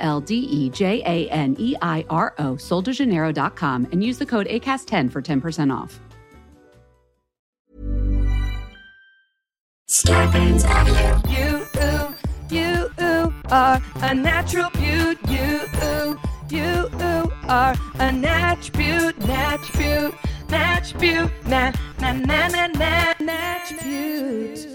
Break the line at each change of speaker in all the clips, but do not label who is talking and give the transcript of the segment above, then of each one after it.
L D E J A N E I R O, soldejaneiro.com, and use the code ACAST10 for 10% off.
Scarpins Avenue.
You, ooh, you, ooh, are a natural beaut. You, ooh, you, ooh, are a natch beaut, natch beaut, natch beaut, na, na, na, na, na, natch beaut.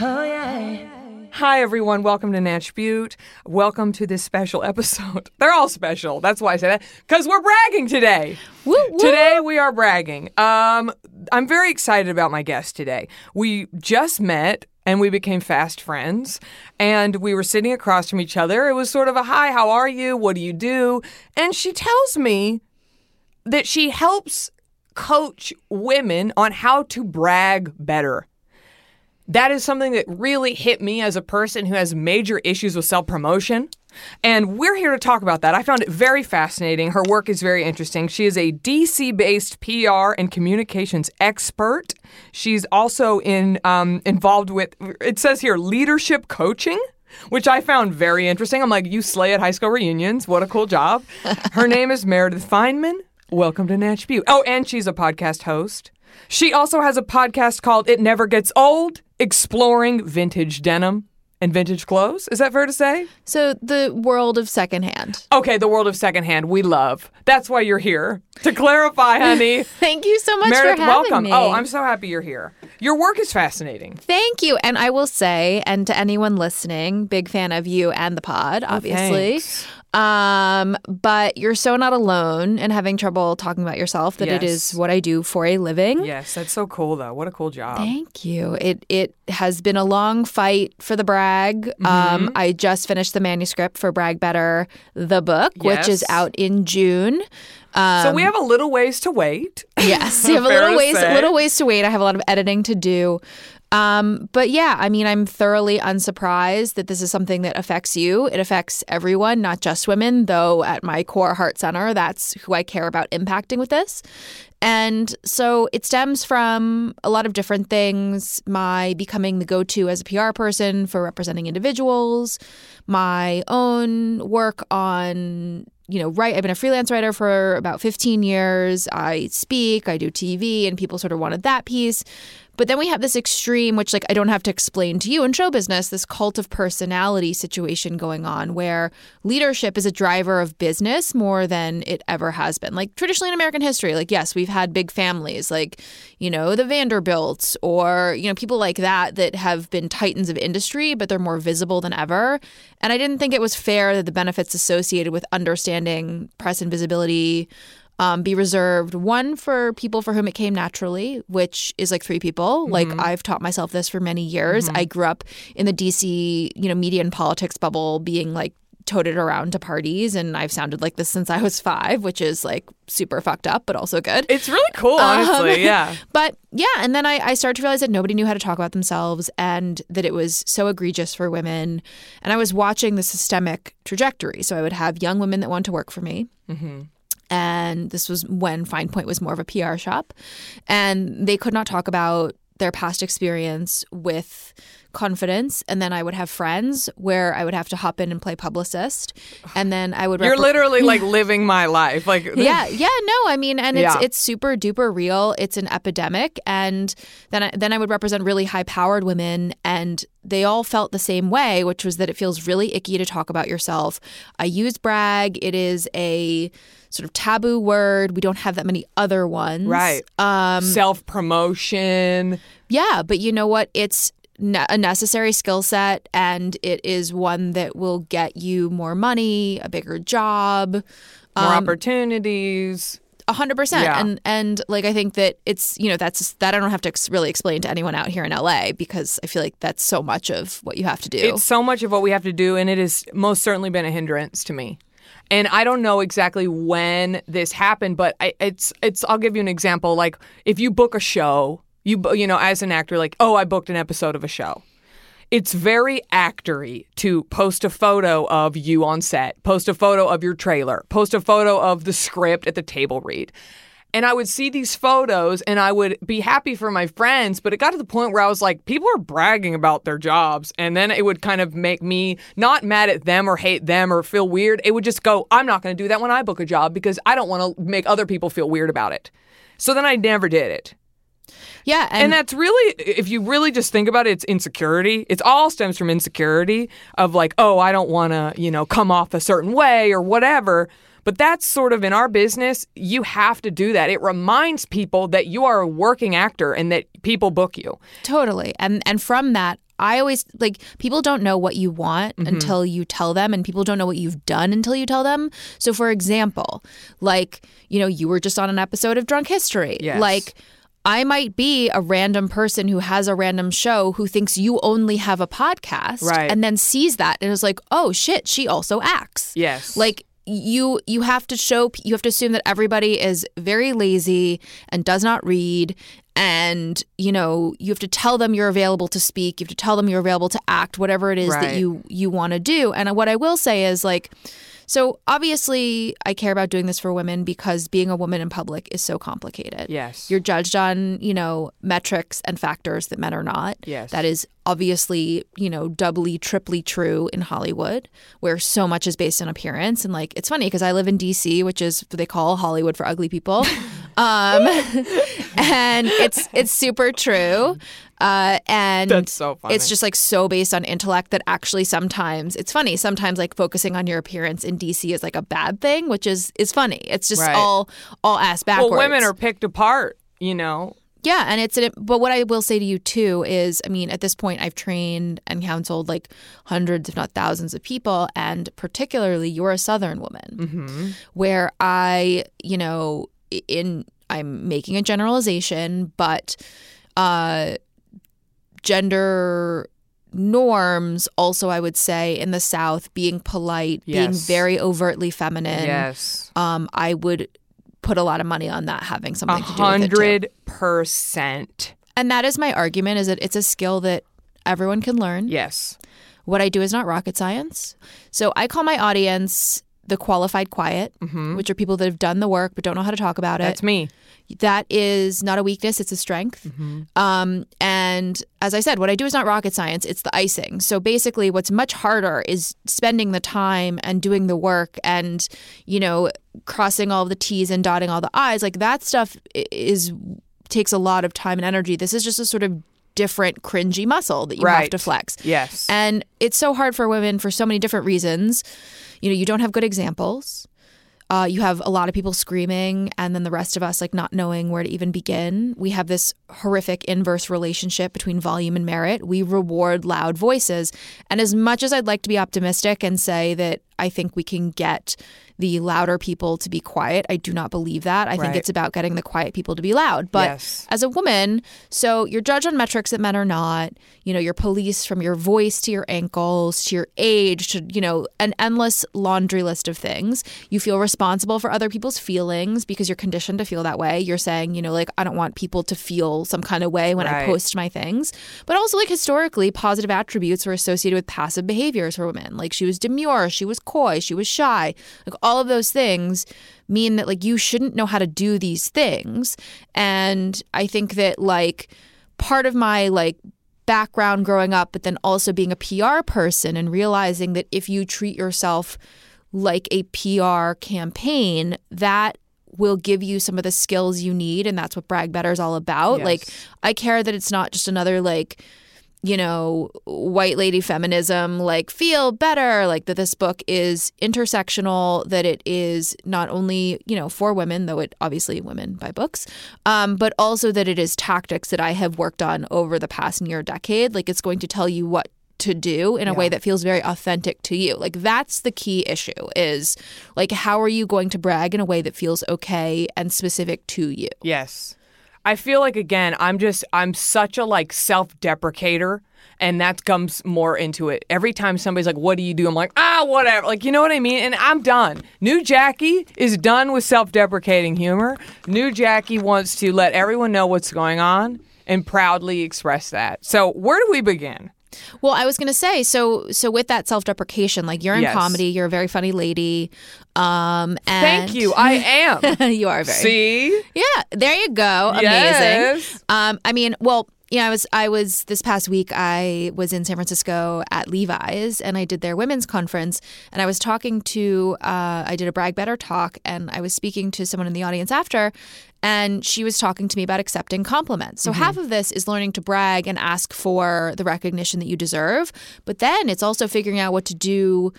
Oh, yeah.
Hi, everyone. Welcome to Natch Beaut. Welcome to this special episode. They're all special. That's why I say that. Because we're bragging today.
Woo, woo.
Today, we are bragging. Um, I'm very excited about my guest today. We just met and we became fast friends. And we were sitting across from each other. It was sort of a hi, how are you? What do you do? And she tells me that she helps coach women on how to brag better. That is something that really hit me as a person who has major issues with self promotion. And we're here to talk about that. I found it very fascinating. Her work is very interesting. She is a DC based PR and communications expert. She's also in um, involved with, it says here, leadership coaching. Which I found very interesting. I'm like, you slay at high school reunions. What a cool job. Her name is Meredith Fineman. Welcome to Natch Beaut. Oh, and she's a podcast host. She also has a podcast called It Never Gets Old, exploring vintage denim and vintage clothes. Is that fair to say?
So the world of secondhand.
Okay, the world of secondhand we love. That's why you're here. To clarify, honey.
Thank you so much
Meredith,
for having
welcome.
me.
Oh, I'm so happy you're here. Your work is fascinating.
Thank you. And I will say, and to anyone listening, big fan of you and the pod, obviously.
Oh.
Um, but you're so not alone in having trouble talking about yourself that it
Yes.
is what I do for a living.
Yes, that's so cool though. What a cool job.
Thank you. It it has been a long fight for the brag.
Mm-hmm.
Um, I just finished the manuscript for Brag Better, the book, which is out in June. Um,
so we have a little ways to wait.
Yes, we have a little ways,
say.
little ways to wait. I have a lot of editing to do. Um, but yeah, I mean, I'm thoroughly unsurprised that this is something that affects you. It affects everyone, not just women, though at my core heart center, that's who I care about impacting with this. And so it stems from a lot of different things my becoming the go to as a PR person for representing individuals, my own work on you know, write. I've been a freelance writer for about 15 years. I speak, I do TV, and people sort of wanted that piece. But then we have this extreme, which like I don't have to explain to you in show business, this cult of personality situation going on where leadership is a driver of business more than it ever has been. Like traditionally in American history, like yes, we've had big families like, you know, the Vanderbilts or, you know, people like that that have been titans of industry, but they're more visible than ever. And I didn't think it was fair that the benefits associated with understanding press and visibility um, be reserved one for people for whom it came naturally, which is like three people. Mm-hmm. Like I've taught myself this for many years. Mm-hmm. I grew up in the DC, you know, media and politics bubble, being like toted around to parties, and I've sounded like this since I was five, which is like super fucked up, but also good.
It's really cool, um, honestly. yeah.
But yeah, and then I, I started to realize that nobody knew how to talk about themselves and that it was so egregious for women. And I was watching the systemic trajectory. So I would have young women that want to work for me. Mm-hmm. And this was when FinePoint was more of a PR shop. And they could not talk about their past experience with confidence. And then I would have friends where I would have to hop in and play publicist. And then I would
You're literally like living my life. Like
yeah, yeah, no, I mean, and it's
Yeah.
it's super duper real. It's an epidemic, and then I, then I would represent really high powered women, and they all felt the same way, which was that it feels really icky to talk about yourself. I use brag; it is a sort of taboo word. We don't have that many other ones,
Right.
Um,
Self promotion.
yeah, but you know what? It's ne- a necessary skill set, and it is one that will get you more money, a bigger job.
More
Um,
opportunities.
A hundred percent,
Yeah.
and and like I think that it's you know that's that I don't have to ex- really explain to anyone out here in LA because I feel like that's so much of what you have to do.
It's so much of what we have to do, and it has most certainly been a hindrance to me. And I don't know exactly when this happened, but I, it's it's. I'll give you an example. Like if you book a show, you you know as an actor, like oh, I booked an episode of a show. It's very actory to post a photo of you on set, post a photo of your trailer, post a photo of the script at the table read. And I would see these photos and I would be happy for my friends, but it got to the point where I was like, people are bragging about their jobs. And then it would kind of make me not mad at them or hate them or feel weird. It would just go, I'm not going to do that when I book a job because I don't want to make other people feel weird about it. So then I never did it.
yeah, and,
And that's really, if you really just think about it, it's insecurity. It's all stems from insecurity of like, oh, I don't want to, you know, come off a certain way or whatever. But that's sort of in our business, you have to do that. It reminds people that you are a working actor and that people book you.
Totally. And and from that, I always like people don't know what you want
Mm-hmm.
until you tell them and people don't know what you've done until you tell them. So for example, like, you know, you were just on an episode of Drunk History.
Yes.
Like I might be a random person who has a random show who thinks you only have a podcast
Right.
and then sees that and is like, "Oh shit, she also acts."
Yes.
Like you you have to show you have to assume that everybody is very lazy and does not read. And you know you have to tell them you're available to speak. You have to tell them you're available to act whatever it is that you you want to do. And what i will say is like so obviously i care about doing this for women because being a woman in public is so complicated.
Yes.
you're judged on you know metrics and factors that men are not.
Yes.
that is obviously you know doubly triply true in hollywood where so much is based on appearance. And like it's funny because i live in dc which is what they call hollywood for ugly people. Um and it's it's super true uh and
That's so funny.
it's just like so based on intellect that actually sometimes it's funny sometimes like focusing on your appearance in dc is like a bad thing which is is funny it's just
Right.
all all ass backwards
well, women are picked apart, you know.
yeah, and it's an, but what I will say to you too is, I mean, at this point, I've trained and counseled like hundreds, if not thousands, of people, and particularly you're a Southern woman, where I, you know, in I'm making a generalization, but uh, gender norms also I would say in the South being polite, being very overtly feminine.
yes.
Um, I would put a lot of money on that having something to do with it
hundred percent.
And that is my argument is that it's a skill that everyone can learn.
Yes.
What I do is not rocket science. So I call my audience the qualified quiet, which are people that have done the work but don't know how to talk about it.
Mm-hmm. That's me.
That is not a weakness, it's a strength.
Mm-hmm.
Um, and as I said, what I do is not rocket science, it's the icing. So basically, what's much harder is spending the time and doing the work and, you know, crossing all the T's and dotting all the I's. Like that stuff is takes a lot of time and energy. This is just a sort of different cringy muscle that you have to flex.
Yes.
And it's so hard for women for so many different reasons. You know, you don't have good examples. Uh, you have a lot of people screaming, and then the rest of us like not knowing where to even begin. We have this horrific inverse relationship between volume and merit. We reward loud voices. And as much as I'd like to be optimistic and say that I think we can get the louder people to be quiet, I do not believe that. I think it's about getting the quiet people to be loud. But
Yes.
as a woman, so you're judged on metrics that men are not. You know, you're policed from your voice to your ankles to your age to, you know, an endless laundry list of things. You feel responsible for other people's feelings because you're conditioned to feel that way. You're saying, you know, like, I don't want people to feel some kind of way when I post my things. But also, like, historically, positive attributes were associated with passive behaviors for women. Like, she was demure, she was coy, she was shy. Like, all of those things mean that like you shouldn't know how to do these things and i think that like part of my like background growing up but then also being a PR person and realizing that if you treat yourself like a PR campaign that will give you some of the skills you need and that's what brag better is all about
Yes.
like i care that it's not just another like you know, white lady feminism, like feel better, like that this book is intersectional, that it is not only, you know, for women, though it obviously women buy books, um, but also that it is tactics that I have worked on over the past near decade. Like it's going to tell you what to do in a way that feels very authentic to you. Like that's the key issue is like how are you going to brag in a way that feels okay and specific to you?
Yes. I feel like again, I'm just I'm such a like self-deprecator and that comes more into it. Every time somebody's like, "What do you do?" I'm like, "Ah, whatever." Like, you know what I mean? And I'm done. New Jackie is done with self-deprecating humor. New Jackie wants to let everyone know what's going on and proudly express that. So, where do we begin?
Well, I was going to say so so with that self-deprecation, like you're in
Yes.
comedy, you're a very funny lady. Um and
Thank you. I am.
you are very
See?
Yeah, there you go. Amazing.
Yes.
Um, I mean, well, you know, I was I was this past week I was in San Francisco at Levi's and I did their women's conference and I was talking to uh, I did a brag better talk and I was speaking to someone in the audience after and she was talking to me about accepting compliments. So mm-hmm. half of this is learning to brag and ask for the recognition that you deserve, but then it's also figuring out what to do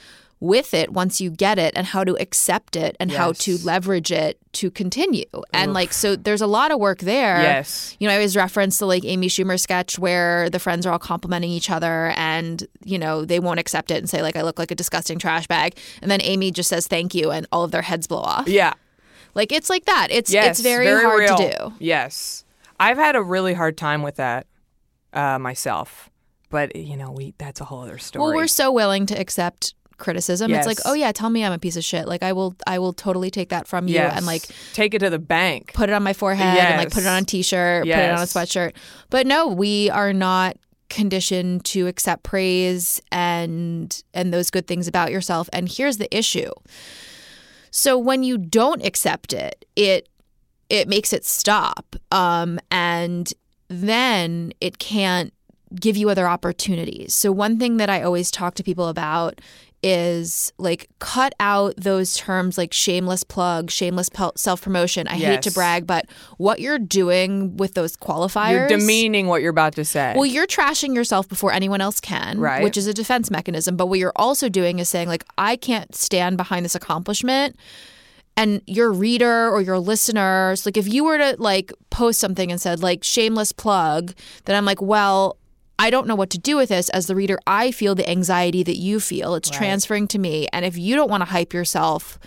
with it once you get it and how to accept it and how to leverage it to continue. And like so there's a lot of work there.
Yes.
You know, I always reference the like Amy Schumer sketch where the friends are all complimenting each other and, you know, they won't accept it and say like I look like a disgusting trash bag. And then Amy just says thank you and all of their heads blow off.
Yeah.
Like it's like that. It's
Yes.
it's very, hard
real.
to do.
Yes. I've had a really hard time with that uh, myself. But, you know, we that's a whole other story.
Well, we're so willing to accept criticism. It's like, "Oh yeah, tell me I'm a piece of shit." Like I will I will totally take that from you
yes.
and like
take it to the bank.
put it on my forehead and like put it on a t-shirt, put it on a sweatshirt. But no, we are not conditioned to accept praise and and those good things about yourself. And here's the issue. So when you don't accept it, it it makes it stop. Um and then it can't give you other opportunities. So one thing that I always talk to people about is like cut out those terms like shameless plug, shameless self promotion. I hate to brag, but what you're doing with those qualifiers,
You're demeaning what you're about to say.
well, you're trashing yourself before anyone else can,
Right.
which is a defense mechanism. But what you're also doing is saying, like, I can't stand behind this accomplishment. And your reader or your listeners, like, if you were to like post something and said, like, shameless plug, then I'm like, well, I don't know what to do with this. As the reader, I feel the anxiety that you feel. It's transferring to me. And if you don't want to hype yourself,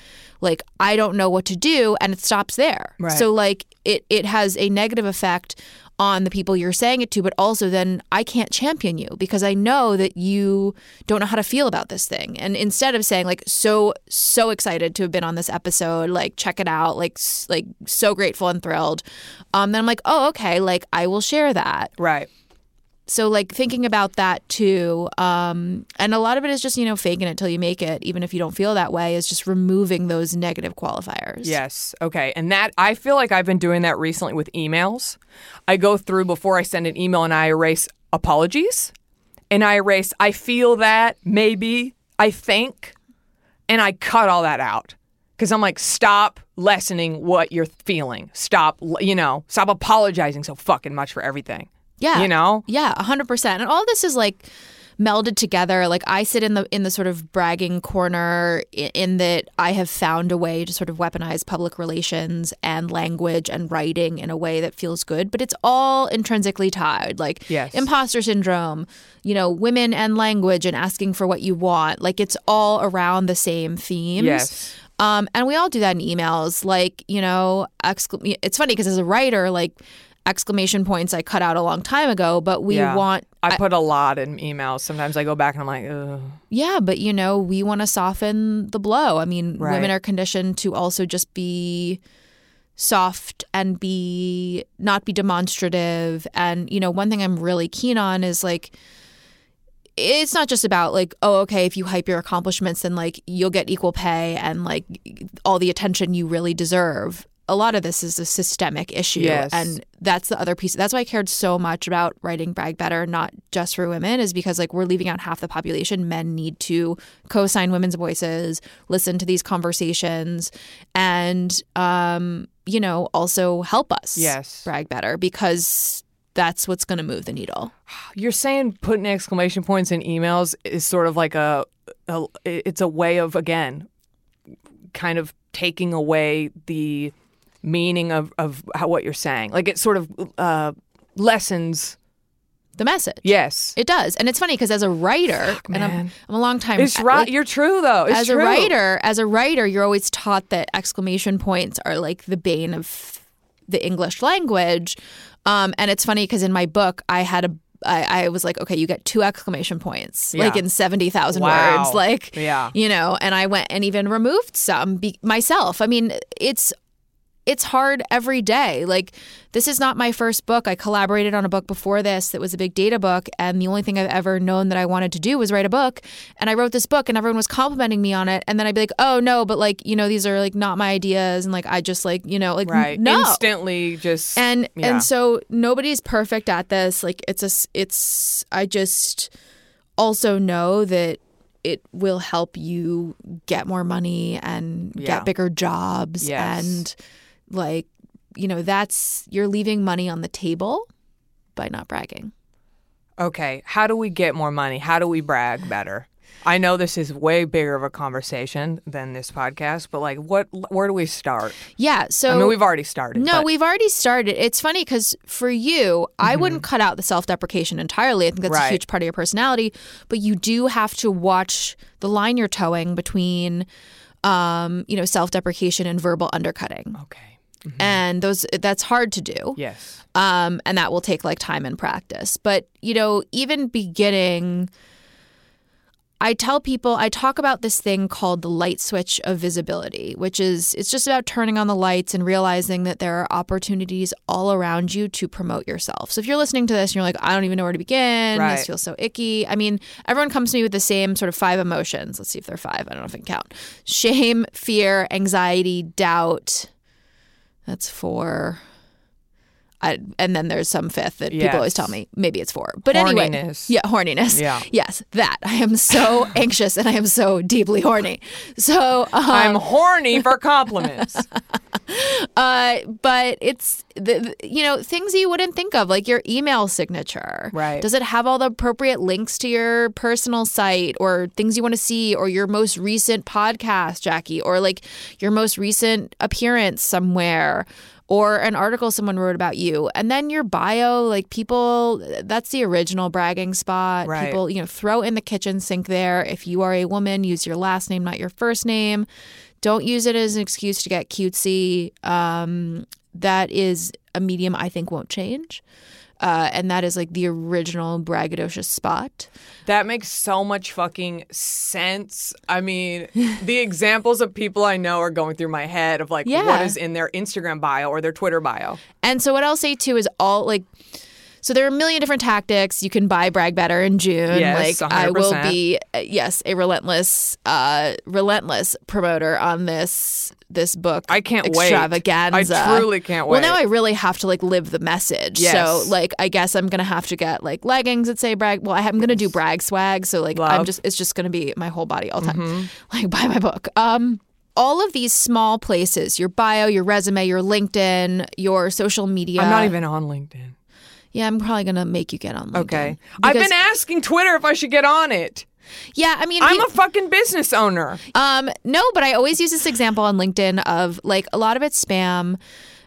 like I don't know what to do, and it stops there.
Right.
So like it it has a negative effect on the people you're saying it to, but also then I can't champion you because I know that you don't know how to feel about this thing. And instead of saying like so so excited to have been on this episode, like check it out, like like so grateful and thrilled, um, then I'm like oh okay, like I will share that
right.
So like thinking about that too um and a lot of it is just you know faking it till you make it even if you don't feel that way is just removing those negative qualifiers
Yes. Okay. And that I feel like I've been doing that recently with emails. I go through before I send an email and I erase apologies and I erase I feel that maybe I think and I cut all that out cuz I'm like stop lessening what you're feeling. Stop, you know, stop apologizing so fucking much for everything.
Yeah
You know?
yeah 100% and all this is like melded together like i sit in the in the sort of bragging corner in, in that i have found a way to sort of weaponize public relations and language and writing in a way that feels good but it's all intrinsically tied like
Yes.
imposter syndrome you know women and language and asking for what you want like it's all around the same themes
Yes.
um, and we all do that in emails. Like, you know, it's funny because as a writer, like exclamation points I cut out a long time ago, but we
Yeah.
want,
I put a lot in emails. Sometimes I go back and I'm like, Ugh.
yeah, but you know, we want to soften the blow. I mean,
Right.
women are conditioned to also just be soft and be not be demonstrative. And, you know, one thing I'm really keen on is like, it's not just about like oh okay if you hype your accomplishments then like you'll get equal pay and like all the attention you really deserve a lot of this is a systemic issue
Yes.
and that's the other piece that's why i cared so much about writing brag better not just for women is because like we're leaving out half the population men need to co-sign women's voices listen to these conversations and um you know also help us
Yes.
brag better because that's what's going to move the needle
You're saying putting exclamation points in emails is sort of like a, a it's a way of again kind of taking away the meaning of of how, what you're saying. Like it sort of uh, lessens
the message.
Yes.
It does. And it's funny because as a writer, and I'm. I'm a long time
It's right.
like,
You're true though. It's
as
true.
a writer, as a writer, you're always taught that exclamation points are like the bane of the English language. Um, and it's funny because in my book, I had a I, I was like, okay, you get two exclamation points, like in seventy thousand
Wow.
words, like,
Yeah.
you know. And I went and even removed some be- myself. I mean, it's it's hard every day. Like this is not my first book. I collaborated on a book before this that was a big data book, and the only thing I've ever known that I wanted to do was write a book. And I wrote this book, and everyone was complimenting me on it. And then I'd be like, "Oh no, but like you know, these are like not my ideas," and like I just like you know, like
Right.
no.
Instantly just
And
yeah.
and so nobody's perfect at this. Like it's a, it's I just also know that it will help you get more money and
Yeah.
get bigger jobs
Yes.
and like you know that's you're leaving money on the table by not bragging.
Okay, how do we get more money? How do we brag better? I know this is way bigger of a conversation than this podcast, but like what where do we start?
Yeah, so
I mean, we've already started.
No,
but-
we've already started. It's funny because for you, I wouldn't cut out the self deprecation entirely. I think that's a
Mm-hmm.
Huge part of your personality. But you do have to watch the line you're towing between, um, you know, self deprecation and verbal undercutting.
Okay.
And those that's hard to do.
Yes.
Um, and that will take like time and practice. But, you know, even beginning, I tell people, I talk about this thing called the light switch of visibility, which is it's just about turning on the lights and realizing that there are opportunities all around you to promote yourself. So if you're listening to this and you're like, I don't even know where to begin,
Right.
this feels so icky. I mean, everyone comes to me with the same sort of five emotions. Let's see if they're five. I don't know if I can count shame, fear, anxiety, doubt. That's four. I, and then there's some fifth that people always tell me maybe it's four. But anyway,
Horniness.
yeah, horniness.
Yeah.
Yes, that. I am so anxious and I am so deeply horny. So, um,
I'm horny for compliments.
uh, but it's the, the- you know things you wouldn't think of like your email signature.
Right.
Does it have all the appropriate links to your personal site or things you want to see or your most recent podcast, Jackie, or like your most recent appearance somewhere? Or an article someone wrote about you, and then your bio. Like people—that's the original bragging spot.
Right.
People, you know, throw in the kitchen sink there. If you are a woman, use your last name, not your first name. Don't use it as an excuse to get cutesy. Um, that is a medium I think won't change. Uh, and that is like the original braggadocious spot.
That makes so much fucking sense. I mean, the examples of people I know are going through my head of like what
Yeah.
is in their Instagram bio or their Twitter bio.
And so what I'll say too is all like so there are a million different tactics. You can buy brag better in June.
Yes,
like I will be uh, yes, a relentless uh relentless promoter on this this book.
I can't wait.
extravaganza.
I truly can't wait.
Well, now. I really have to like live the message.
Yes.
So like I guess I'm gonna have to get like leggings that say brag. Well, I am gonna do brag swag. So like I'm
Mm-hmm.
just it's just gonna be my whole body all the time. Like buy my book. Um all of these small places, your bio, your resume, your LinkedIn, your social media.
I'm not even on LinkedIn.
Yeah, I'm probably gonna make you get on LinkedIn.
Okay. I've been asking Twitter if I should get on it.
Yeah, I mean,
I'm a fucking business owner.
Um, no, but I always use this example on LinkedIn of like a lot of it's spam.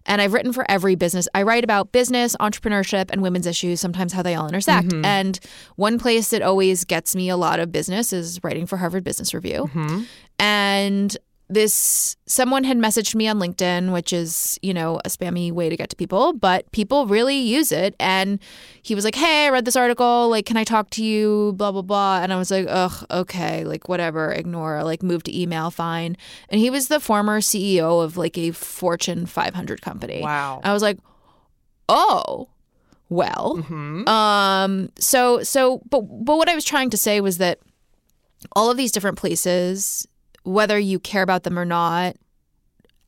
And I've written for every business. I write about business, entrepreneurship, and women's issues, sometimes how they all intersect. And one place that always gets me a lot of business is writing for Harvard Business Review. And this someone had messaged me on LinkedIn, which is, you know, a spammy way to get to people, but people really use it. And he was like, Hey, I read this article. Like, can I talk to you? Blah, blah, blah. And I was like, Ugh, okay. Like, whatever, ignore, like, move to email, fine. And he was the former CEO of like a Fortune 500 company.
Wow.
I was like, Oh, well. Hmm. Um, so, so, but, but what I was trying to say was that all of these different places, whether you care about them or not,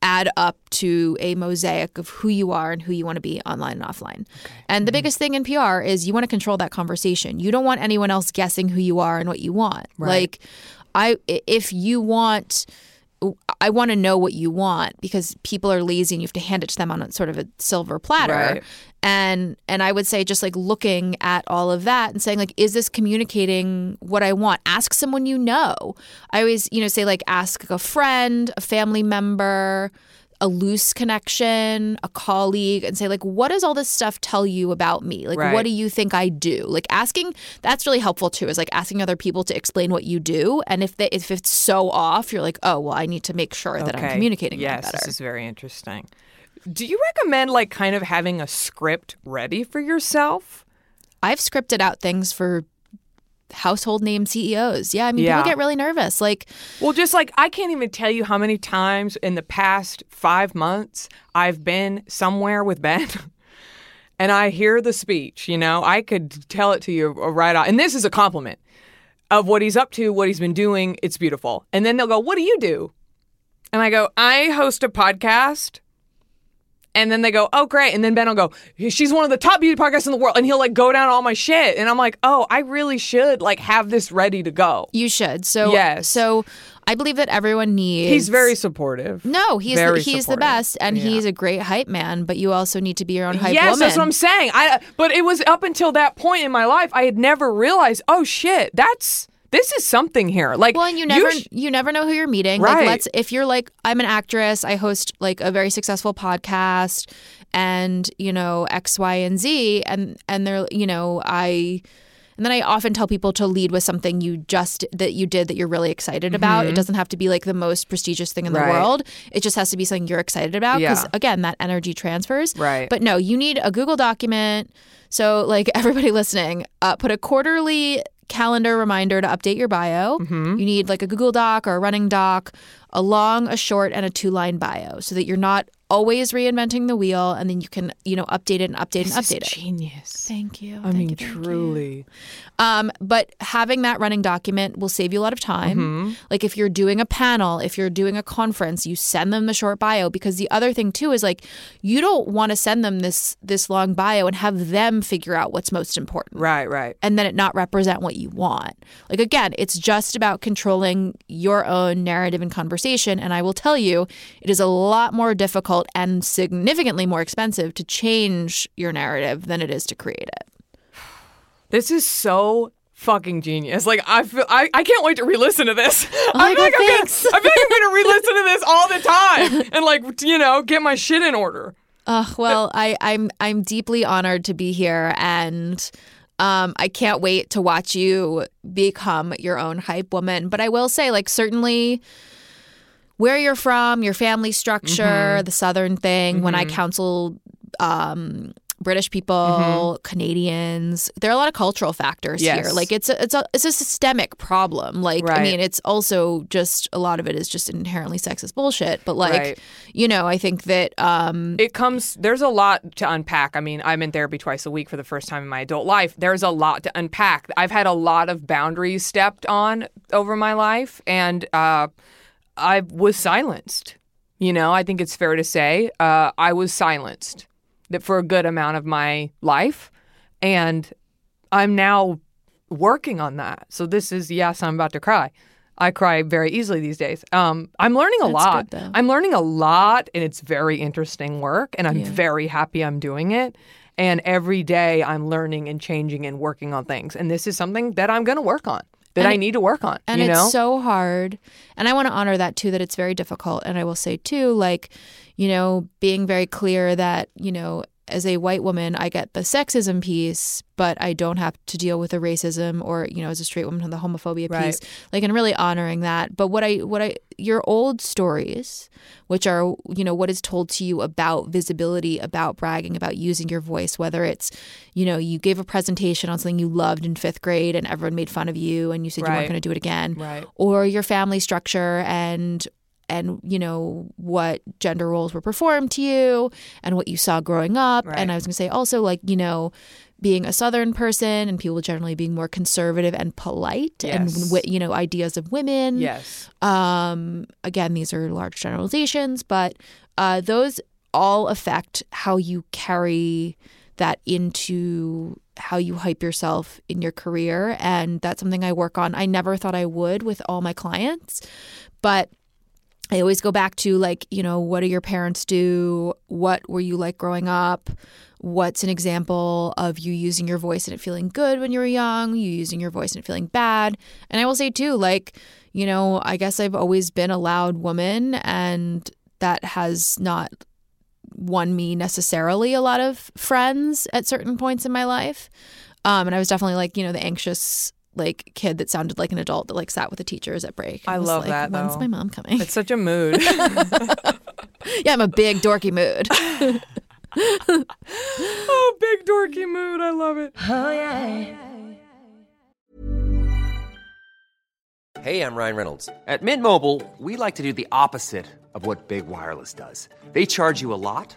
add up to a mosaic of who you are and who you want to be online and offline. And the mm-hmm. biggest thing in PR is you want to control that conversation. You don't want anyone else guessing who you are and what you want. Like I if you want I want to know what you want because people are lazy and you have to hand it to them on a sort of a silver platter.
Right.
And and I would say just like looking at all of that and saying like is this communicating what I want? Ask someone you know. I always, you know, say like ask a friend, a family member, a loose connection, a colleague, and say, like, what does all this stuff tell you about me? Like,
Right.
what do you think I do? Like, asking that's really helpful too, is like asking other people to explain what you do. And if they, if it's so off, you're like, oh, well, I need to make sure that I'm
Okay.
communicating that
Yes,
better.
this is very interesting. Do you recommend like kind of having a script ready for yourself?
I've scripted out things for household name CEOs. Yeah, I mean,
Yeah.
people get really nervous. Like,
Well, just like I can't even tell you how many times in the past five months I've been somewhere with Ben. And I hear the speech, you know, I could tell it to you right out. And this is a compliment of what he's up to, what he's been doing. It's beautiful. And then they'll go, What do you do? And I go, I host a podcast. And then they go, oh, great. And then Ben will go, she's one of the top beauty podcasts in the world. And he'll like go down all my shit. And I'm like, oh, I really should like have this ready to go.
you should. So,
Yes.
So, I believe that everyone needs.
He's very supportive.
No, he's
Very
the, he's the best, and
Yeah.
he's a great hype man. But you also need to be your own hype
yes,
woman.
that's what I'm saying. I but it was up until that point in my life I had never realized. Oh shit, that's this is something here. Like
Well, and you never
sh-
you never know who you're meeting.
Right.
Like let's if you're like I'm an actress, I host like a very successful podcast and, you know, X, Y, and Z and and they're you know, I and then I often tell people to lead with something you just that you did that you're really excited about. It doesn't have to be like the most prestigious thing in the
Mm-hmm.
World. It just has to be something you're excited about because
Yeah.
again, that energy transfers.
Right.
But no, you need a Google document. So like everybody listening, uh, put a quarterly calendar reminder to update your bio.
Mm-hmm.
You need like a Google Doc or a running doc, a long, a short, and a two line bio so that you're not always reinventing the wheel and then you can, you know, update it and update and
this is
update it.
genius.
Thank you.
I
Thank
mean,
you, thank you.
truly.
Um, but having that running document will save you a lot of time.
Mm-hmm.
Like if you're doing a panel, if you're doing a conference, you send them the short bio because the other thing too is like you don't want to send them this this long bio and have them figure out what's most important
Right, right.
and then it not represent what you want. Like again, it's just about controlling your own narrative and conversation and I will tell you, it is a lot more difficult and significantly more expensive to change your narrative than it is to create it.
This is so fucking genius. Like I feel I, I can't wait to re-listen to this. I
my
feel like
God,
I'm gonna. I feel like I'm gonna re-listen to this all the time and like you know get my shit in order.
Uh, well, I, I'm I'm deeply honored to be here, and um, I can't wait to watch you become your own hype woman. But I will say, like, certainly where you're from, your family structure,
Mm-hmm.
the Southern thing. When I counsel um, British people, Canadians, there are a lot of cultural factors here.
Mm-hmm.
Like, it's a it's a it's a systemic problem. Like, I mean, it's also just a lot of it is just inherently sexist bullshit. But like,
Right.
you know, I think that. Um,
It comes there's a lot to unpack. I mean, I'm in therapy twice a week for the first time in my adult life. There's a lot to unpack. I've had a lot of boundaries stepped on over my life and uh I was silenced. You know, I think it's fair to say uh, I was silenced that for a good amount of my life, and I'm now working on that. So this is yes, I'm about to cry. I cry very easily these days. Um, I'm learning a
That's
lot.
good.
I'm learning a lot, and it's very interesting work, and I'm
Yeah.
very happy I'm doing it. And every day I'm learning and changing and working on things. And this is something that I'm going to work on, that
And
I need to work on.
and it's
know?
so hard and i want to honor that too that it's very difficult and i will say too like you know being very clear that you know as a white woman i get the sexism piece but i don't have to deal with the racism or you know as a straight woman the homophobia
Right.
piece like and really honoring that but what i what i your old stories which are you know what is told to you about visibility about bragging about using your voice whether it's you know you gave a presentation on something you loved in fifth grade and everyone made fun of you and you said you weren't going to do it again
Right.
or your family structure and and you know what gender roles were performed to you and what you saw growing up
Right.
and i was going to say also like you know being a southern person and people generally being more conservative and polite and
Yes.
wi- you know ideas of women
Yes.
um, again, these are large generalizations, but uh, those all affect how you carry that into how you hype yourself in your career. And that's something I work on. I never thought I would with all my clients, but I always go back to like, you know, what do your parents do? What were you like growing up? What's an example of you using your voice and it feeling good when you were young, you using your voice and it feeling bad? And I will say too, like, you know, I guess I've always been a loud woman and that has not won me necessarily a lot of friends at certain points in my life. Um, and I was definitely like, you know, the anxious like kid that sounded like an adult that like sat with the teachers at break.
I
was
love
like,
that,
When's
though.
my mom coming?
It's such a mood.
yeah, I'm a big dorky mood.
oh, big dorky mood. I love it. Oh yeah.
Hey, I'm Ryan Reynolds. At Mint Mobile, we like to do the opposite of what Big Wireless does. They charge you a lot,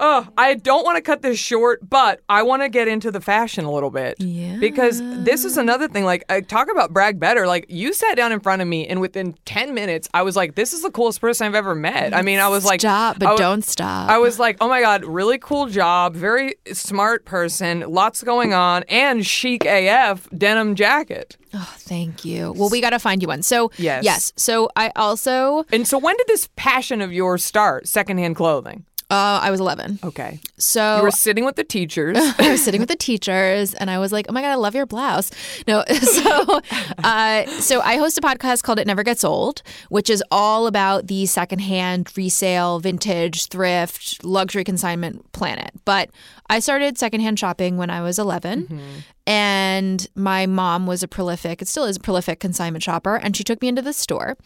I don't want to cut this short, but I want to get into the fashion a little bit.
Yeah.
Because this is another thing. Like, I talk about brag better. Like, you sat down in front of me, and within 10 minutes, I was like, this is the coolest person I've ever met. I mean, I was like,
Stop, but
I wa-
don't stop.
I was like, oh my God, really cool job. Very smart person. Lots going on. And chic AF denim jacket.
Oh, thank you. Well, we got to find you one. So,
Yes.
yes. So, I also,
And so, when did this passion of yours start? Secondhand clothing.
Uh, I was 11.
Okay.
So,
You were sitting with the teachers.
I was sitting with the teachers and I was like, "Oh my god, I love your blouse." No, so uh, so I host a podcast called "It Never Gets Old," which is all about the secondhand, resale, vintage, thrift, luxury consignment planet. But I started secondhand shopping when I was 11, and my mom was a prolific, it still is a prolific consignment shopper, and she took me into the store,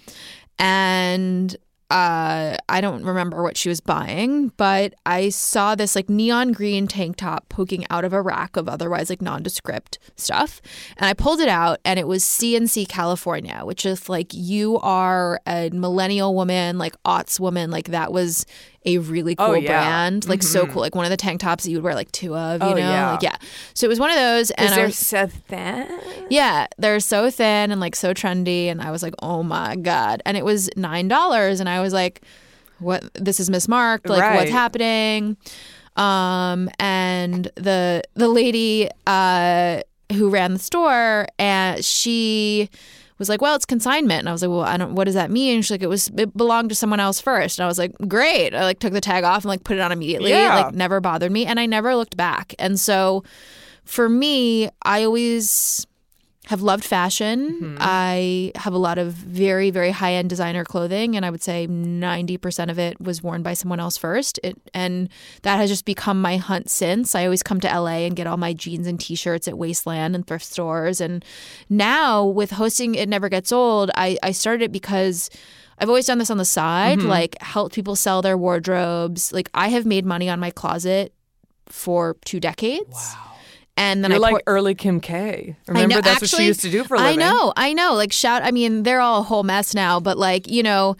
and uh, I don't remember what she was buying, but I saw this like neon green tank top poking out of a rack of otherwise like nondescript stuff. And I pulled it out and it was C&C California, which is like you are a millennial woman, like aughts woman. Like that was a really cool
Oh, yeah.
brand. Like so cool. Like one of the tank tops that you would wear like two of, you
Oh,
know?
yeah.
Like yeah. So it was one of those and
Is
I
there
was
Seth that?
yeah, they're so thin and like so trendy. And I was like, oh my God. And it was $9. And I was like, what? This is mismarked. Like,
Right.
what's happening? Um, and the the lady uh, who ran the store, and she was like, "Well, it's consignment." And I was like, "Well, I don't. What does that mean?" And she's like, "It was it belonged to someone else first. And I was like, "Great!" I like took the tag off and like put it on immediately.
Yeah.
Like never bothered me, and I never looked back. And so, for me, I always have loved fashion. Mm-hmm. I have a lot of very, very high end designer clothing, and I would say 90% of it was worn by someone else first. It, and that has just become my hunt since. I always come to LA and get all my jeans and t shirts at Wasteland and thrift stores. And now with hosting It Never Gets Old, I, I started it because. I've always done this on the side, mm-hmm. like help people sell their wardrobes. Like I have made money on my closet for two decades. Wow. And then
You're
I
like
pour-
early Kim K.
I
Remember
know,
that's what she used to do for a
I
living.
I know, I know. Like shout. I mean, they're all a whole mess now. But like you know,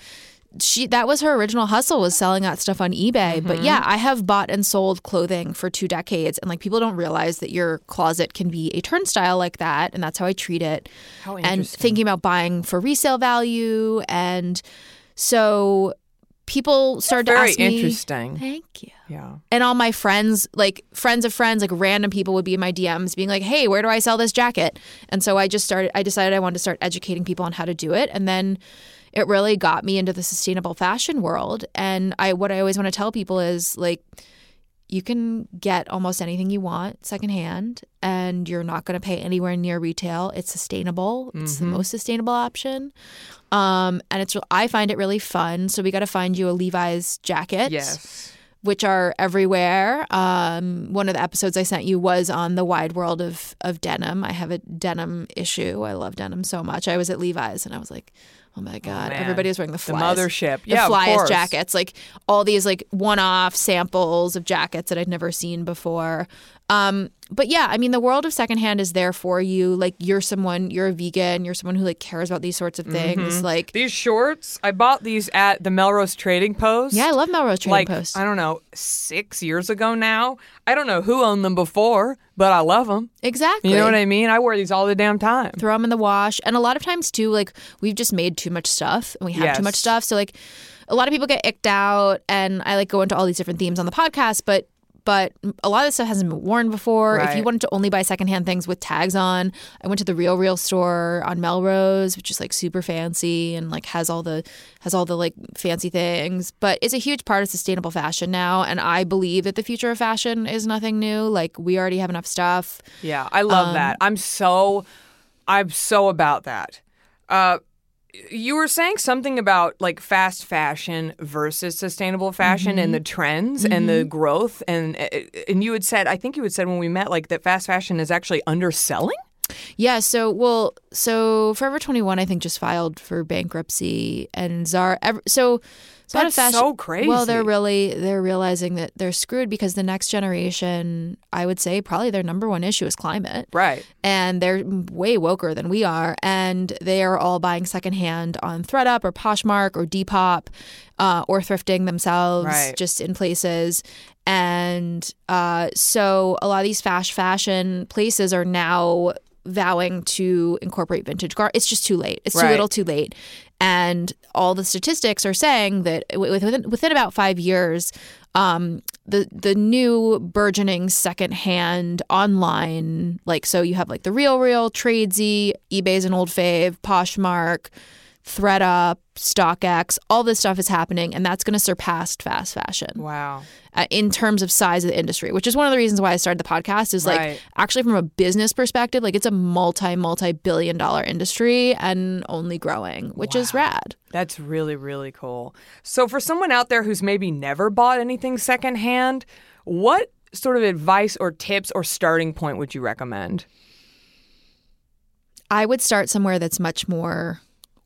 she that was her original hustle was selling that stuff on eBay.
Mm-hmm.
But yeah, I have bought and sold clothing for two decades, and like people don't realize that your closet can be a turnstile like that, and that's how I treat it.
How
and thinking about buying for resale value, and so people started to
Very
ask me.
interesting.
Thank you
Yeah.
and all my friends like friends of friends like random people would be in my dms being like hey where do i sell this jacket? And so i just started i decided i wanted to start educating people on how to do it. And then it really got me into the sustainable fashion world. And i what i always want to tell people is like you can get almost anything you want secondhand and you're not going to pay anywhere near retail. It's sustainable. It's the most sustainable option. Um, and it's i find it really fun. So we got to find you a levi's jacket.
Yes.
Which are everywhere. Um, one of the episodes I sent you was on the wide world of of denim. I have a denim issue. I love denim so much. I was at Levi's and I was like, oh my god,
man.
everybody was wearing the
The mothership.
The
Yeah,
flies jackets, like all these like one off samples of jackets that I'd never seen before. Um, but yeah, I mean, the world of secondhand is there for you. Like you're someone, you're a vegan, you're someone who like cares about these sorts of things. Like,
These shorts, I bought these at the Melrose Trading Post.
yeah, I love Melrose Trading
like
Post.
I don't know, six years ago now. I don't know who owned them before, but I love them.
exactly.
You know what I mean? I wear these all the damn time.
throw them in the wash. And a lot of times too, like we've just made too much stuff and we have too much stuff. So like a lot of people get icked out, and I like go into all these different themes on the podcast, but but a lot of this stuff hasn't been worn before. If you wanted to only buy secondhand things with tags on, I went to the Real Real store on Melrose, which is like super fancy and like has all the has all the like fancy things. But it's a huge part of sustainable fashion now, and I believe that the future of fashion is nothing new. Like we already have enough stuff.
Yeah, I love
Um,
that. I'm so, I'm so about that. Uh, you were saying something about like fast fashion versus sustainable fashion and
Mm-hmm.
the trends and the mm-hmm. growth and eh, eh, and you had said I think you had said when we met like that fast fashion is actually underselling.
Yeah, so well, so Forever 21 I think just filed for bankruptcy and Zara ev- so so a lot of
That's
fashion-
so crazy.
Well, they're really they're realizing that they're screwed because the next generation, I would say probably their number one issue is climate.
Right.
And they're way woker than we are and they are all buying secondhand on ThredUp or Poshmark or Depop uh, or thrifting themselves
Right.
just in places. And uh, so a lot of these fast fashion places are now vowing to incorporate vintage gar. It's just too late. It's too little, too late. And all the statistics are saying that within within about five years, um, the the new burgeoning secondhand online, like so you have like the RealReal, Tradesy, eBay's an old fave, Poshmark, ThredUp, StockX, all this stuff is happening, and that's going to surpass fast fashion
Wow.
uh, in terms of size of the industry, which is one of the reasons why I started the podcast. Is like
Right.
actually from a business perspective, like it's a multi multi billion dollar industry and only growing, which is rad.
That's really, really cool. So, for someone out there who's maybe never bought anything secondhand, what sort of advice or tips or starting point would you recommend?
I would start somewhere that's much more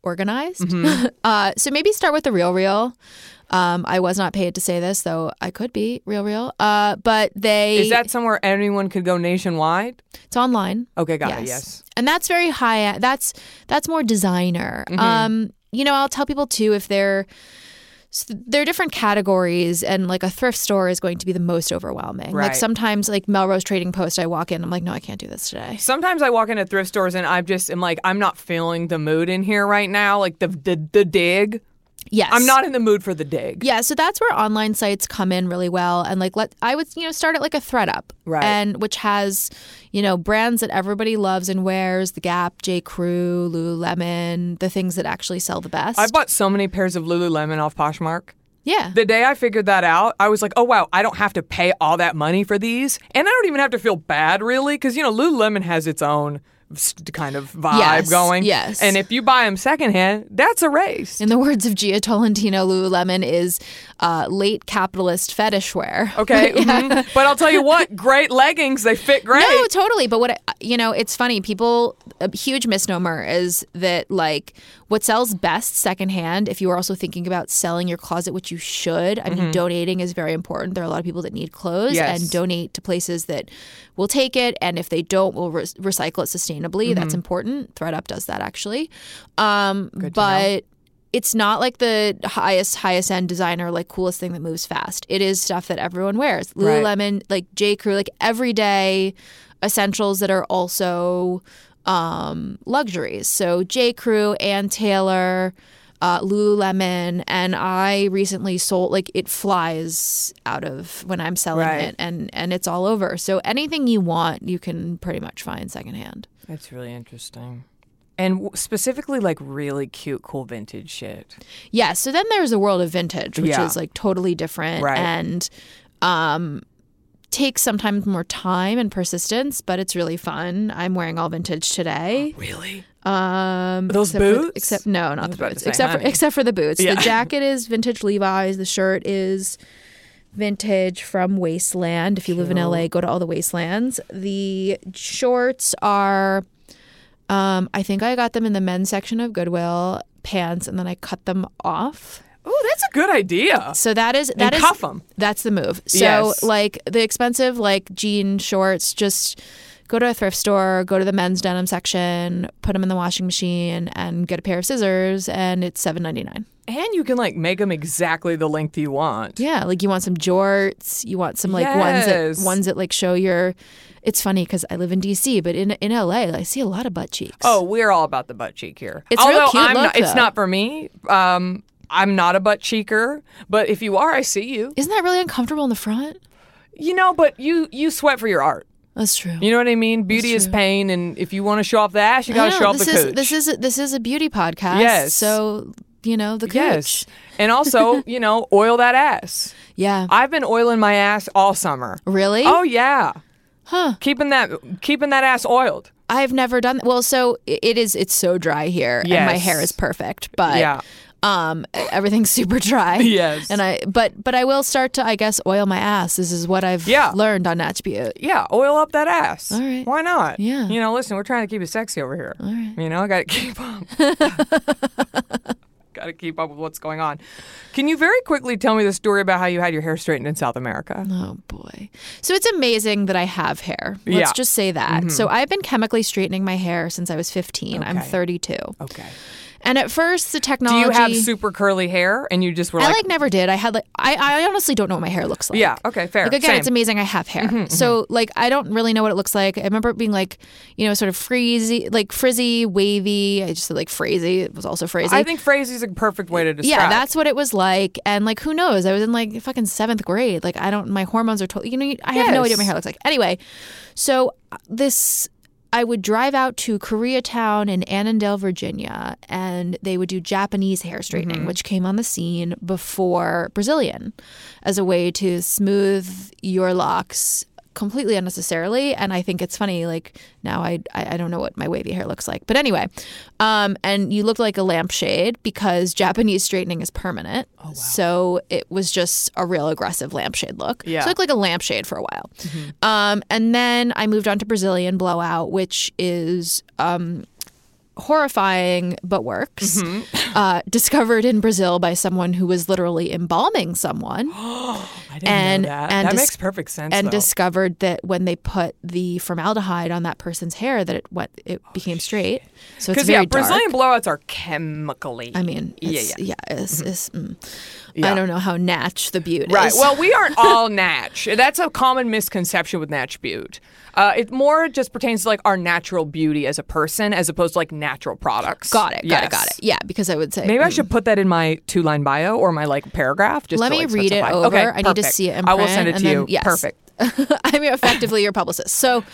organized.
Mm-hmm.
uh, so maybe start with the RealReal. Um, I was not paid to say this, though I could be RealReal. Uh, but they
Is that somewhere anyone could go nationwide?
it's online.
Okay, got it. Yes.
and that's very high. That's that's more designer.
Mm-hmm.
Um, you know, I'll tell people too if they're so there are different categories, and like a thrift store is going to be the most overwhelming. Like sometimes, like Melrose Trading Post, I walk in, I'm like, no, I can't do this today.
Sometimes I walk into thrift stores and I'm just I'm like I'm not feeling the mood in here right now. Like the the, the dig.
Yes,
I'm not in the mood for the dig.
Yeah, so that's where online sites come in really well, and like let I would you know start at like a ThredUp.
Right.
and which has you know brands that everybody loves and wears: The Gap, J. Crew, Lululemon, the things that actually sell the best.
I bought so many pairs of Lululemon off Poshmark.
yeah,
The day I figured that out, I was like, oh, wow, I don't have to pay all that money for these. And I don't even have to feel bad, really, because, you know, Lululemon has its own kind of vibe
Yes,
going.
yes.
And if you buy them secondhand, that's a race.
In the words of Jia Tolentino, Lululemon is uh, late capitalist fetish wear.
Okay. mhm. But I'll tell you what, great leggings. They fit great.
No, totally. But what you know, it's funny. People, a huge misnomer is that like what sells best secondhand. If you are also thinking about selling your closet, which you should. I mean, donating is very important. There are a lot of people that need clothes
Mm-hmm. Yes.
and donate to places that will take it, and if they don't, we'll re- recycle it sustainably.
Mm-hmm.
That's important. ThredUp does that actually. Um, but it's not like the highest highest end designer like coolest thing that moves fast it is stuff that everyone wears
Right.
lululemon like j crew like everyday essentials that are also um luxuries so j crew and taylor uh, Lululemon, and I recently sold like it flies out of when I'm selling
Right.
it, and and it's all over. So anything you want, you can pretty much find secondhand.
That's really interesting. And specifically, like really cute, cool vintage shit.
Yeah, so then there's a world of vintage, which
Yeah.
is like totally different
Right.
and um takes sometimes more time and persistence, but it's really fun. I'm wearing all vintage today.
Really?
Um
Those
except for-
boots?
except no, not the boots. Except for except for the boots.
Yeah.
The jacket is vintage Levi's, the shirt is vintage from Wasteland. If you live in LA, go to all the Wastelands. The shorts are um I think I got them in the men's section of Goodwill pants and then I cut them off.
Oh, that's a good idea.
So that is that
and
is
cuff 'em.
that's the move. So
Yes.
like the expensive like jean shorts, just go to a thrift store, go to the men's denim section, put them in the washing machine, and get a pair of scissors, and it's seven ninety nine.
And you can like make them exactly the length you want.
Yeah, like you want some jorts, you want some like ones
Yes.
that ones that like show your. It's funny because I live in DC, but in in LA, I see a lot of butt cheeks.
Oh, we're all about the butt cheek here.
It's a real cute
I'm
look,
not, it's not for me. Um, I'm not a butt cheeker, but if you are, I see you.
Isn't that really uncomfortable in the front?
You know, but you you sweat for your art.
That's true.
You know what I mean? Beauty is pain, and if you want to show off the ass, you got to show off the
this is
cooch.
this is a, this is a beauty podcast.
Yes.
So you know the cooch.
yes, and also you know oil that ass.
Yeah.
I've been oiling my ass all summer.
really?
Oh yeah,
Huh.
keeping that keeping that ass oiled.
I've never done that. well. So it is. It's so dry here, and my hair is perfect. But
Yeah.
Um, everything's super dry.
Yes.
And I, but but I will start to, I guess, oil my ass. This is what I've
Yeah.
learned on Natch Beaut.
Yeah, oil up that ass.
All right.
Why not?
Yeah.
You know, listen, we're trying to keep it sexy over here. All
right.
You know, I got to keep up. got to keep up with what's going on. Can you very quickly tell me the story about how you had your hair straightened in South America?
Oh boy. So it's amazing that I have hair. Let's
Yeah. Mm-hmm.
just say that. So I've been chemically straightening my hair since I was 15. I'm 32.
Okay.
And at first the technology.
Do you have super curly hair and you just were like,
I
like,
never did. I had like I, I honestly don't know what my hair looks like.
Yeah, okay, fair.
Like again,
Same.
it's amazing I have hair. So like I don't really know what it looks like. I remember it being like, you know, sort of frizzy, like frizzy, wavy. I just said like frizzy. It was also frizzy.
I think frizzy is a perfect way to describe.
yeah, that's what it was like. And like, who knows? I was in like fucking seventh grade. Like, I don't. My hormones are totally. You know, I have no idea what my hair looks like. Anyway, so uh, this. I would drive out to Koreatown in Annandale, Virginia, and they would do Japanese hair straightening,
Mm-hmm.
which came on the scene before Brazilian as a way to smooth your locks completely unnecessarily. And I think it's funny, like now I, I I don't know what my wavy hair looks like. But anyway, um, and you looked like a lampshade because Japanese straightening is permanent. Oh, wow. So it was just a real aggressive lampshade look.
Yeah.
So I looked like a lampshade for a while. Um, and then I moved on to Brazilian blowout, which is um, horrifying but works. Uh, discovered in Brazil by someone who was literally embalming someone
I didn't
and
know that.
and
that
dis-
makes perfect sense.
and
though.
discovered that when they put the formaldehyde on that person's hair that it what it became straight so it's very
yeah, Brazilian
dark.
blowouts are chemically.
I mean,
yeah, yeah.
yeah, it's, it's, mm.
Yeah.
I don't know how natch the butte
Right.
is.
Well, we aren't all Natch. That's a common misconception with Natch Beaut. Uh, it more just pertains to like our natural beauty as a person, as opposed to like natural products.
got it, got it, got it. Yeah, because I would say
Maybe I
mm.
should put that in my two-line bio or my like paragraph. Just
Let
to,
me
like,
read it over.
Okay,
I need to see it in
I will send it to
then-
you.
yes.
Perfect.
I'm effectively your publicist. So,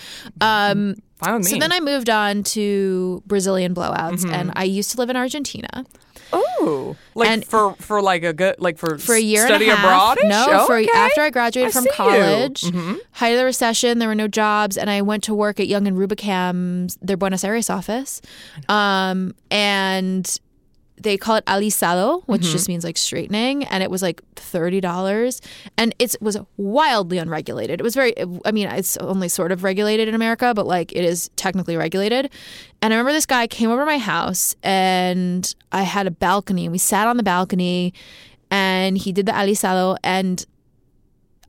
um,
Fine with
so then I moved on to Brazilian blowouts,
Mm-hmm.
and I used to live in Argentina.
Oh, like
And-
for for like a good like for
for a year
study
and a half.
abroadish?
No, for after I graduated
I
from college,
Mhm.
height of the recession, there were no jobs, and I went to work at Young and Rubicam's their Buenos Aires office, um, and they call it alisado, which
Mm-hmm.
just means like straightening, and it was like thirty dollars, and it was wildly unregulated. It was very, I mean, it's only sort of regulated in America, but like it is technically regulated. And I remember this guy came over to my house, and I had a balcony, and we sat on the balcony, and he did the alisado, and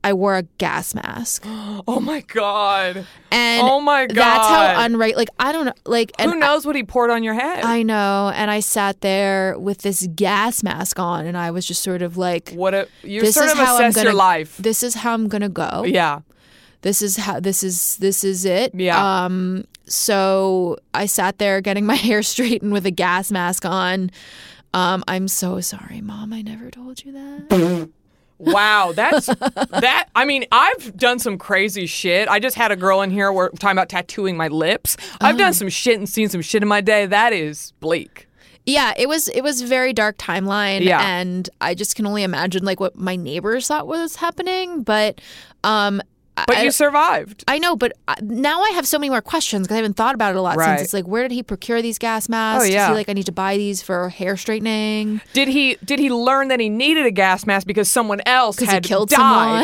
I wore a gas mask,
Oh my god!
and
Oh my god.
that's how unright. Like I don't know, like and
Who knows what he poured on your head?
I know, and I sat there with this gas mask on, and I was just sort of like,
what a you
"This
sort
is
of
how I'm
assess
gonna.
your life.
This is how I'm gonna go.
yeah,
This is how. This is this is it.
Yeah.
Um. So I sat there getting my hair straightened with a gas mask on. Um. I'm so sorry, Mom. I never told you that.
Wow, that's that. I mean, I've done some crazy shit. I just had a girl in here where talking about tattooing my lips. I've
Uh-huh.
done some shit and seen some shit in my day. That is bleak.
Yeah, it was it was very dark timeline
Yeah.
and I just can only imagine like what my neighbors thought was happening, but um
But
I,
you survived.
I know, but uh, now I have so many more questions because I haven't thought about it a lot
Right.
since it's like where did he procure these gas masks?
Oh,
Is
yeah.
he like I need to buy these for hair straightening?
Did he did he learn that he needed a gas mask because someone else had
killed
died?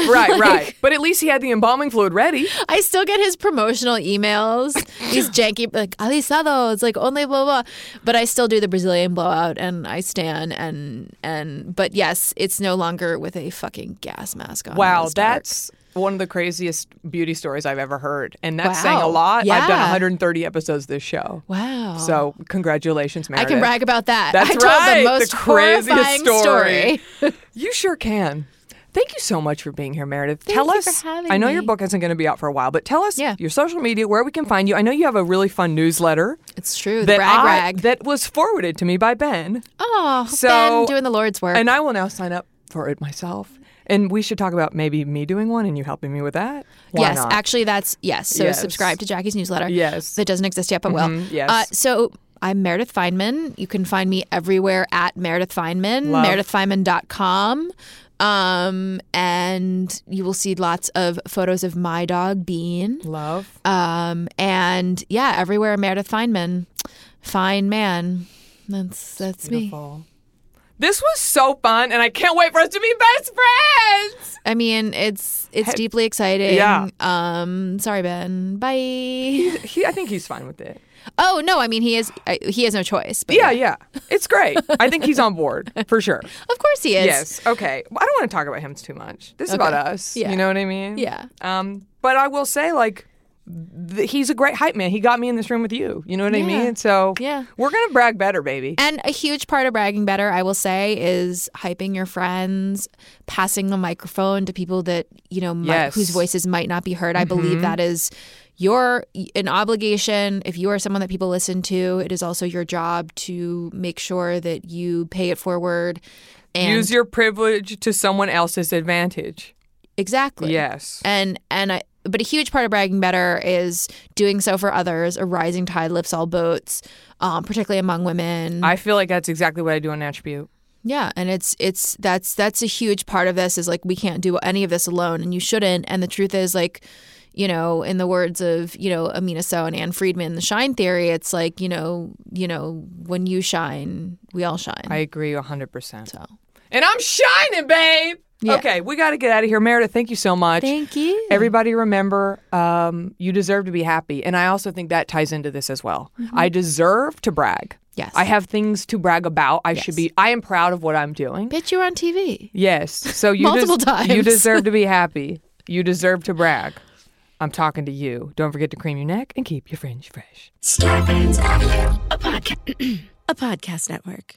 someone.
Right, right. But at least he had the embalming fluid ready.
I still get his promotional emails. These janky like alisado. It's like only blah blah. But I still do the Brazilian blowout and I stand and and but yes, it's no longer with a fucking gas mask on.
Wow, that's one of the craziest beauty stories I've ever heard. And that's saying a lot. I've done 130 episodes this show.
wow.
So congratulations, Meredith.
I can brag about that.
That's
I
right,
the
the
most
craziest
horrifying
story.
story.
You sure can. Thank you so much for being here, Meredith.
Thank
tell
you
us.
for having
I know your book isn't going to be out for a while, but tell us
Yeah.
your social media, where we can find you. I know you have a really fun newsletter
It's true. The
that
brag
I-
rag.
that was forwarded to me by Ben,
oh,
So-
Ben doing the Lord's work.
and I will now sign up for it myself. And we should talk about maybe me doing one and you helping me with that. Why
yes,
not?
actually, that's yes. So
Yes.
subscribe to Jackie's newsletter.
Yes.
that doesn't exist yet, but will.
Mhm, yes.
Uh, so I'm Meredith Fineman. You can find me everywhere at Meredith Fineman.
Love.
MeredithFineman.com. Um, and you will see lots of photos of my dog Bean.
love.
Um, and yeah, everywhere Meredith Fineman. Fine man. That's that's me.
This was so fun, and I can't wait for us to be best friends.
I mean, it's it's deeply exciting.
Yeah.
Um. Sorry, Ben. Bye.
He, I think he's fine with it.
Oh no, I mean he is. He has no choice. But
Yeah, yeah. It's great. I think he's on board for sure.
Of course he is.
Yes. Okay. Well, I don't want to talk about him too much. This is
Okay.
about us.
Yeah.
You know what I mean?
Yeah.
Um, but I will say, like, th- he's a great hype man. He got me in this room with you. You know what I mean? So
Yeah.
we're gonna brag better, baby.
And a huge part of bragging better, I will say, is hyping your friends, passing the microphone to people that you know might,
Yes.
whose voices might not be heard. I believe mm-hmm. that is your an obligation. If you are someone that people listen to, it is also your job to make sure that you pay it forward. And
Use your privilege to someone else's advantage.
exactly.
Yes.
and and I, but a huge part of bragging better is doing so for others. A rising tide lifts all boats, um, particularly among women.
I feel like that's exactly what I do on Attribute.
yeah, and it's it's that's that's a huge part of this. Is like we can't do any of this alone, and you shouldn't. And the truth is, like, you know, in the words of you know Aminatou Sow and Ann Friedman, the shine theory, it's like you know you know when you shine, we all shine.
I agree 100%.
so
And I'm shining, babe.
Yeah.
Okay, we got to get out of here. Meredith, thank you so much.
thank you.
Everybody remember, um, you deserve to be happy. And I also think that ties into this as well. I deserve to brag.
Mm-hmm. Yes.
I have things to brag about. I should be, I am proud of what I'm doing.
Bitch, you were on TV.
Yes. So you,
Multiple
You
times.
deserve to be happy. You deserve to brag. I'm talking to you. Don't forget to cream your neck and keep your fringe fresh.
Scarpins Avenue, a podcast, a podcast network.